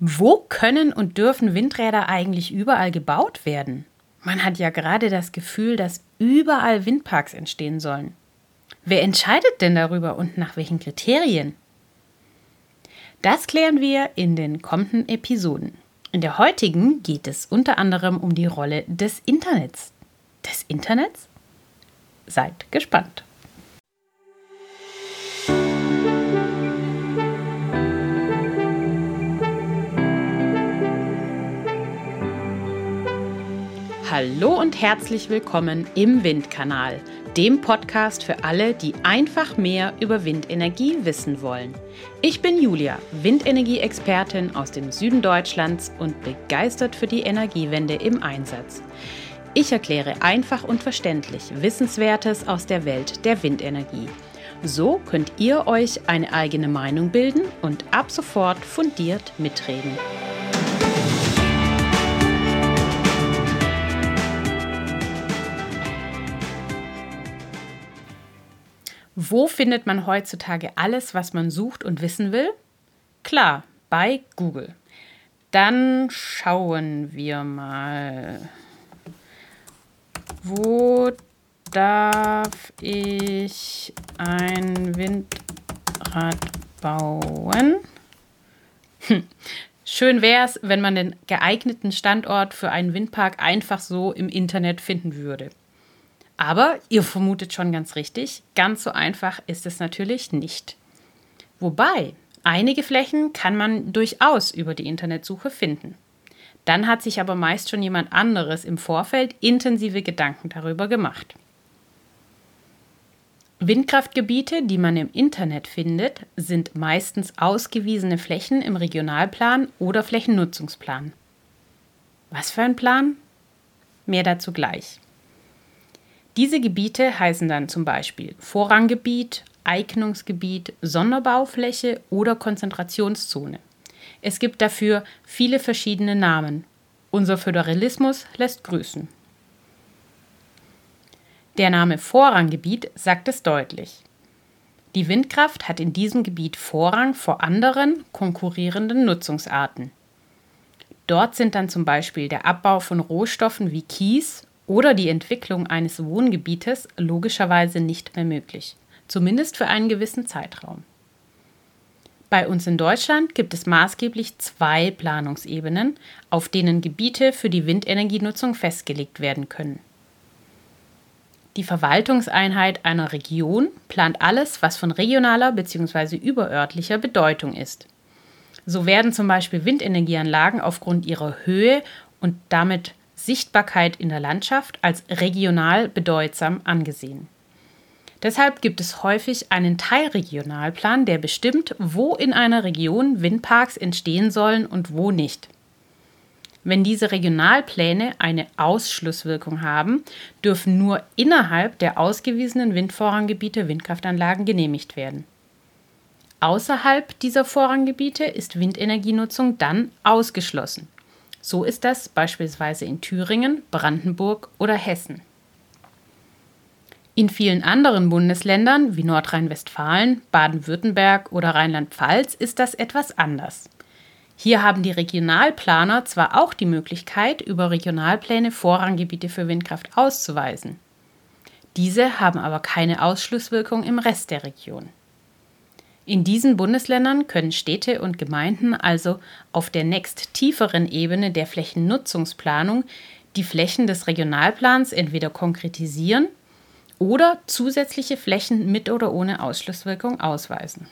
Wo können und dürfen Windräder eigentlich überall gebaut werden? Man hat ja gerade das Gefühl, dass überall Windparks entstehen sollen. Wer entscheidet denn darüber und nach welchen Kriterien? Das klären wir in den kommenden Episoden. In der heutigen geht es unter anderem um die Rolle des Internets. Des Internets? Seid gespannt. Hallo und herzlich willkommen im Windkanal, dem Podcast für alle, die einfach mehr über Windenergie wissen wollen. Ich bin Julia, Windenergie-Expertin aus dem Süden Deutschlands und begeistert für die Energiewende im Einsatz. Ich erkläre einfach und verständlich Wissenswertes aus der Welt der Windenergie. So könnt ihr euch eine eigene Meinung bilden und ab sofort fundiert mitreden. Wo findet man heutzutage alles, was man sucht und wissen will? Klar, bei Google. Dann schauen wir mal. Wo darf ich ein Windrad bauen? Hm. Schön wäre es, wenn man den geeigneten Standort für einen Windpark einfach so im Internet finden würde. Aber ihr vermutet schon ganz richtig, ganz so einfach ist es natürlich nicht. Wobei, einige Flächen kann man durchaus über die Internetsuche finden. Dann hat sich aber meist schon jemand anderes im Vorfeld intensive Gedanken darüber gemacht. Windkraftgebiete, die man im Internet findet, sind meistens ausgewiesene Flächen im Regionalplan oder Flächennutzungsplan. Was für ein Plan? Mehr dazu gleich. Diese Gebiete heißen dann zum Beispiel Vorranggebiet, Eignungsgebiet, Sonderbaufläche oder Konzentrationszone. Es gibt dafür viele verschiedene Namen. Unser Föderalismus lässt grüßen. Der Name Vorranggebiet sagt es deutlich. Die Windkraft hat in diesem Gebiet Vorrang vor anderen konkurrierenden Nutzungsarten. Dort sind dann zum Beispiel der Abbau von Rohstoffen wie Kies oder die Entwicklung eines Wohngebietes logischerweise nicht mehr möglich, zumindest für einen gewissen Zeitraum. Bei uns in Deutschland gibt es maßgeblich zwei Planungsebenen, auf denen Gebiete für die Windenergienutzung festgelegt werden können. Die Verwaltungseinheit einer Region plant alles, was von regionaler bzw. überörtlicher Bedeutung ist. So werden zum Beispiel Windenergieanlagen aufgrund ihrer Höhe und damit Sichtbarkeit in der Landschaft als regional bedeutsam angesehen. Deshalb gibt es häufig einen Teilregionalplan, der bestimmt, wo in einer Region Windparks entstehen sollen und wo nicht. Wenn diese Regionalpläne eine Ausschlusswirkung haben, dürfen nur innerhalb der ausgewiesenen Windvorranggebiete Windkraftanlagen genehmigt werden. Außerhalb dieser Vorranggebiete ist Windenergienutzung dann ausgeschlossen. So ist das beispielsweise in Thüringen, Brandenburg oder Hessen. In vielen anderen Bundesländern wie Nordrhein-Westfalen, Baden-Württemberg oder Rheinland-Pfalz ist das etwas anders. Hier haben die Regionalplaner zwar auch die Möglichkeit, über Regionalpläne Vorranggebiete für Windkraft auszuweisen. Diese haben aber keine Ausschlusswirkung im Rest der Region. In diesen Bundesländern können Städte und Gemeinden also auf der nächst tieferen Ebene der Flächennutzungsplanung die Flächen des Regionalplans entweder konkretisieren oder zusätzliche Flächen mit oder ohne Ausschlusswirkung ausweisen.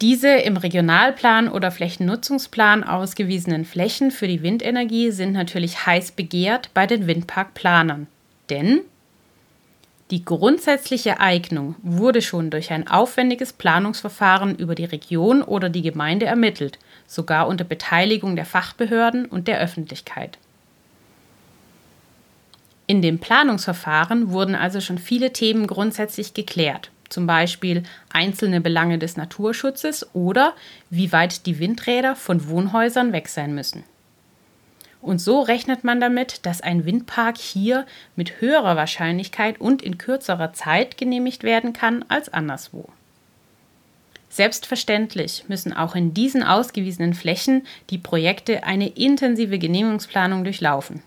Diese im Regionalplan oder Flächennutzungsplan ausgewiesenen Flächen für die Windenergie sind natürlich heiß begehrt bei den Windparkplanern. Denn die grundsätzliche Eignung wurde schon durch ein aufwendiges Planungsverfahren über die Region oder die Gemeinde ermittelt, sogar unter Beteiligung der Fachbehörden und der Öffentlichkeit. In dem Planungsverfahren wurden also schon viele Themen grundsätzlich geklärt, zum Beispiel einzelne Belange des Naturschutzes oder wie weit die Windräder von Wohnhäusern weg sein müssen. Und so rechnet man damit, dass ein Windpark hier mit höherer Wahrscheinlichkeit und in kürzerer Zeit genehmigt werden kann als anderswo. Selbstverständlich müssen auch in diesen ausgewiesenen Flächen die Projekte eine intensive Genehmigungsplanung durchlaufen.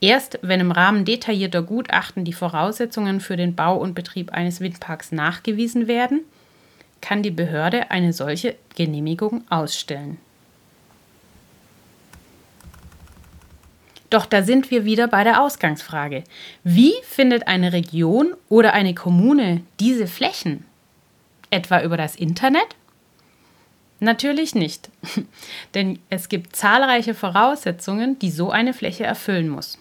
Erst wenn im Rahmen detaillierter Gutachten die Voraussetzungen für den Bau und Betrieb eines Windparks nachgewiesen werden, kann die Behörde eine solche Genehmigung ausstellen. Doch da sind wir wieder bei der Ausgangsfrage. Wie findet eine Region oder eine Kommune diese Flächen? Etwa über das Internet? Natürlich nicht, denn es gibt zahlreiche Voraussetzungen, die so eine Fläche erfüllen muss.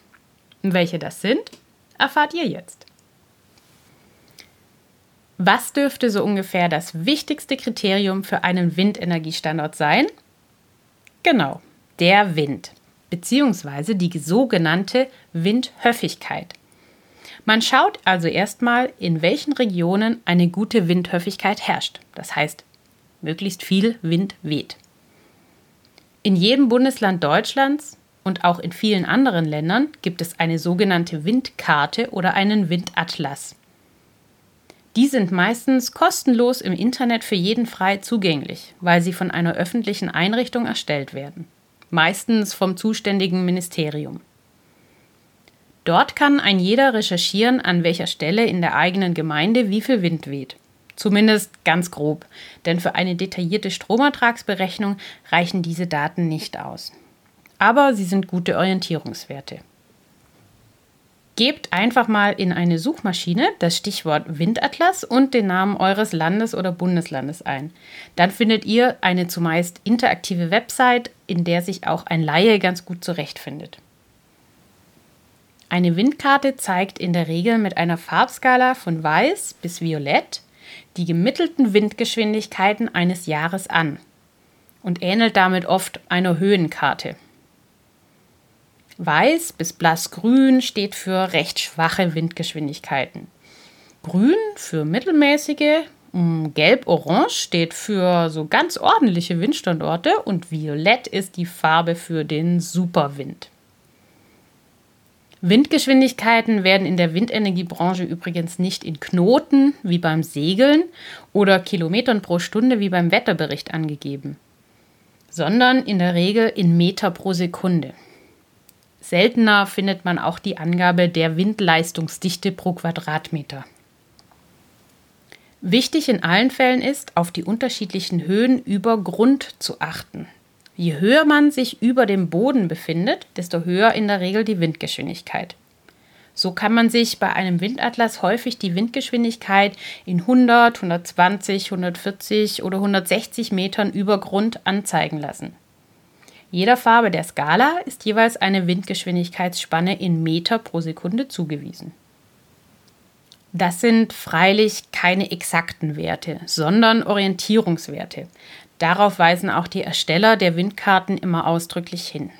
Welche das sind, erfahrt ihr jetzt. Was dürfte so ungefähr das wichtigste Kriterium für einen Windenergiestandort sein? Genau, der Wind, beziehungsweise die sogenannte Windhöfigkeit. Man schaut also erstmal, in welchen Regionen eine gute Windhöfigkeit herrscht. Das heißt, möglichst viel Wind weht. In jedem Bundesland Deutschlands und auch in vielen anderen Ländern gibt es eine sogenannte Windkarte oder einen Windatlas. Die sind meistens kostenlos im Internet für jeden frei zugänglich, weil sie von einer öffentlichen Einrichtung erstellt werden, meistens vom zuständigen Ministerium. Dort kann ein jeder recherchieren, an welcher Stelle in der eigenen Gemeinde wie viel Wind weht. Zumindest ganz grob, denn für eine detaillierte Stromertragsberechnung reichen diese Daten nicht aus. Aber sie sind gute Orientierungswerte. Gebt einfach mal in eine Suchmaschine das Stichwort Windatlas und den Namen eures Landes oder Bundeslandes ein. Dann findet ihr eine zumeist interaktive Website, in der sich auch ein Laie ganz gut zurechtfindet. Eine Windkarte zeigt in der Regel mit einer Farbskala von weiß bis violett die gemittelten Windgeschwindigkeiten eines Jahres an und ähnelt damit oft einer Höhenkarte. Weiß bis blassgrün steht für recht schwache Windgeschwindigkeiten. Grün für mittelmäßige, gelb-orange steht für so ganz ordentliche Windstandorte und violett ist die Farbe für den Superwind. Windgeschwindigkeiten werden in der Windenergiebranche übrigens nicht in Knoten wie beim Segeln oder Kilometern pro Stunde wie beim Wetterbericht angegeben, sondern in der Regel in Meter pro Sekunde. Seltener findet man auch die Angabe der Windleistungsdichte pro Quadratmeter. Wichtig in allen Fällen ist, auf die unterschiedlichen Höhen über Grund zu achten. Je höher man sich über dem Boden befindet, desto höher in der Regel die Windgeschwindigkeit. So kann man sich bei einem Windatlas häufig die Windgeschwindigkeit in 100, 120, 140 oder 160 Metern über Grund anzeigen lassen. Jeder Farbe der Skala ist jeweils eine Windgeschwindigkeitsspanne in Meter pro Sekunde zugewiesen. Das sind freilich keine exakten Werte, sondern Orientierungswerte. Darauf weisen auch die Ersteller der Windkarten immer ausdrücklich hin.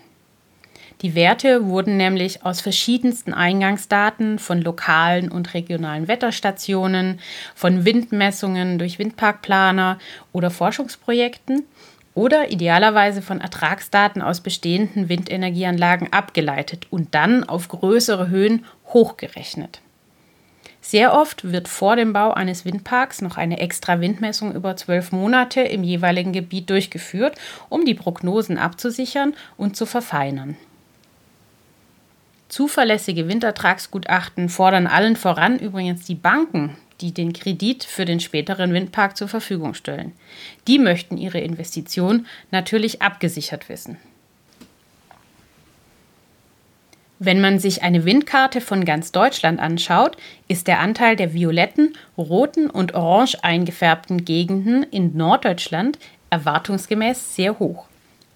Die Werte wurden nämlich aus verschiedensten Eingangsdaten von lokalen und regionalen Wetterstationen, von Windmessungen durch Windparkplaner oder Forschungsprojekten oder idealerweise von Ertragsdaten aus bestehenden Windenergieanlagen abgeleitet und dann auf größere Höhen hochgerechnet. Sehr oft wird vor dem Bau eines Windparks noch eine extra Windmessung über zwölf Monate im jeweiligen Gebiet durchgeführt, um die Prognosen abzusichern und zu verfeinern. Zuverlässige Wintertragsgutachten fordern allen voran übrigens die Banken, die den Kredit für den späteren Windpark zur Verfügung stellen. Die möchten ihre Investition natürlich abgesichert wissen. Wenn man sich eine Windkarte von ganz Deutschland anschaut, ist der Anteil der violetten, roten und orange eingefärbten Gegenden in Norddeutschland erwartungsgemäß sehr hoch.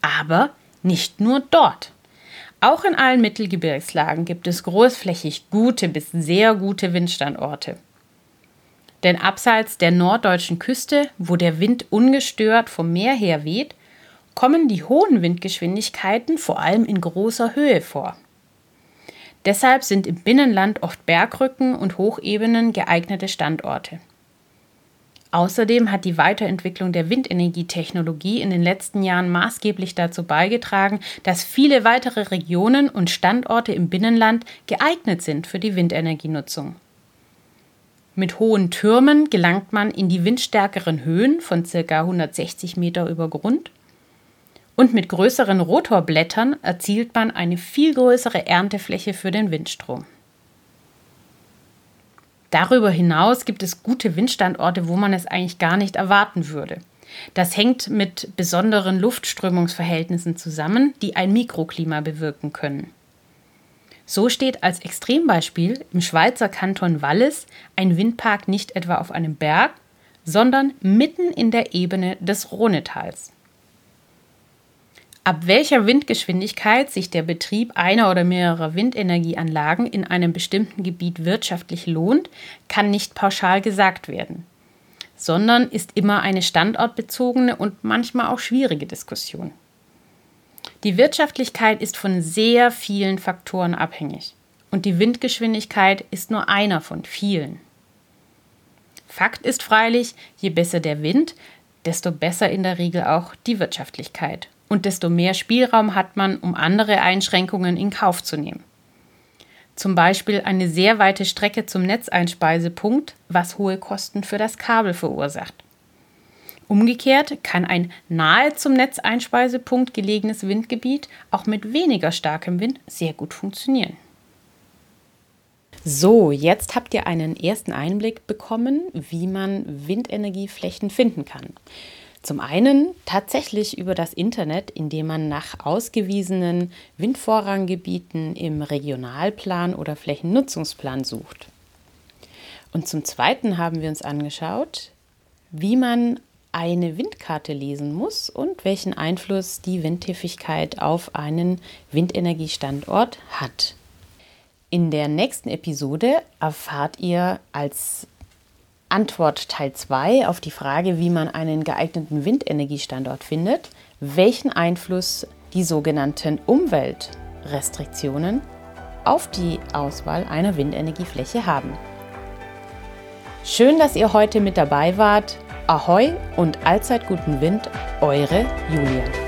Aber nicht nur dort. Auch in allen Mittelgebirgslagen gibt es großflächig gute bis sehr gute Windstandorte. Denn abseits der norddeutschen Küste, wo der Wind ungestört vom Meer her weht, kommen die hohen Windgeschwindigkeiten vor allem in großer Höhe vor. Deshalb sind im Binnenland oft Bergrücken und Hochebenen geeignete Standorte. Außerdem hat die Weiterentwicklung der Windenergietechnologie in den letzten Jahren maßgeblich dazu beigetragen, dass viele weitere Regionen und Standorte im Binnenland geeignet sind für die Windenergienutzung. Mit hohen Türmen gelangt man in die windstärkeren Höhen von ca. 160 Meter über Grund. Und mit größeren Rotorblättern erzielt man eine viel größere Erntefläche für den Windstrom. Darüber hinaus gibt es gute Windstandorte, wo man es eigentlich gar nicht erwarten würde. Das hängt mit besonderen Luftströmungsverhältnissen zusammen, die ein Mikroklima bewirken können. So steht als Extrembeispiel im Schweizer Kanton Wallis ein Windpark nicht etwa auf einem Berg, sondern mitten in der Ebene des Rhonetals. Ab welcher Windgeschwindigkeit sich der Betrieb einer oder mehrerer Windenergieanlagen in einem bestimmten Gebiet wirtschaftlich lohnt, kann nicht pauschal gesagt werden, sondern ist immer eine standortbezogene und manchmal auch schwierige Diskussion. Die Wirtschaftlichkeit ist von sehr vielen Faktoren abhängig und die Windgeschwindigkeit ist nur einer von vielen. Fakt ist freilich, je besser der Wind, desto besser in der Regel auch die Wirtschaftlichkeit und desto mehr Spielraum hat man, um andere Einschränkungen in Kauf zu nehmen. Zum Beispiel eine sehr weite Strecke zum Netzeinspeisepunkt, was hohe Kosten für das Kabel verursacht. Umgekehrt kann ein nahe zum Netzeinspeisepunkt gelegenes Windgebiet auch mit weniger starkem Wind sehr gut funktionieren. So, jetzt habt ihr einen ersten Einblick bekommen, wie man Windenergieflächen finden kann. Zum einen tatsächlich über das Internet, indem man nach ausgewiesenen Windvorranggebieten im Regionalplan oder Flächennutzungsplan sucht. Und zum zweiten haben wir uns angeschaut, wie man eine Windkarte lesen muss und welchen Einfluss die Windhäufigkeit auf einen Windenergiestandort hat. In der nächsten Episode erfahrt ihr als Antwort Teil 2 auf die Frage, wie man einen geeigneten Windenergiestandort findet, welchen Einfluss die sogenannten Umweltrestriktionen auf die Auswahl einer Windenergiefläche haben. Schön, dass ihr heute mit dabei wart. Ahoi und allzeit guten Wind, eure Julia.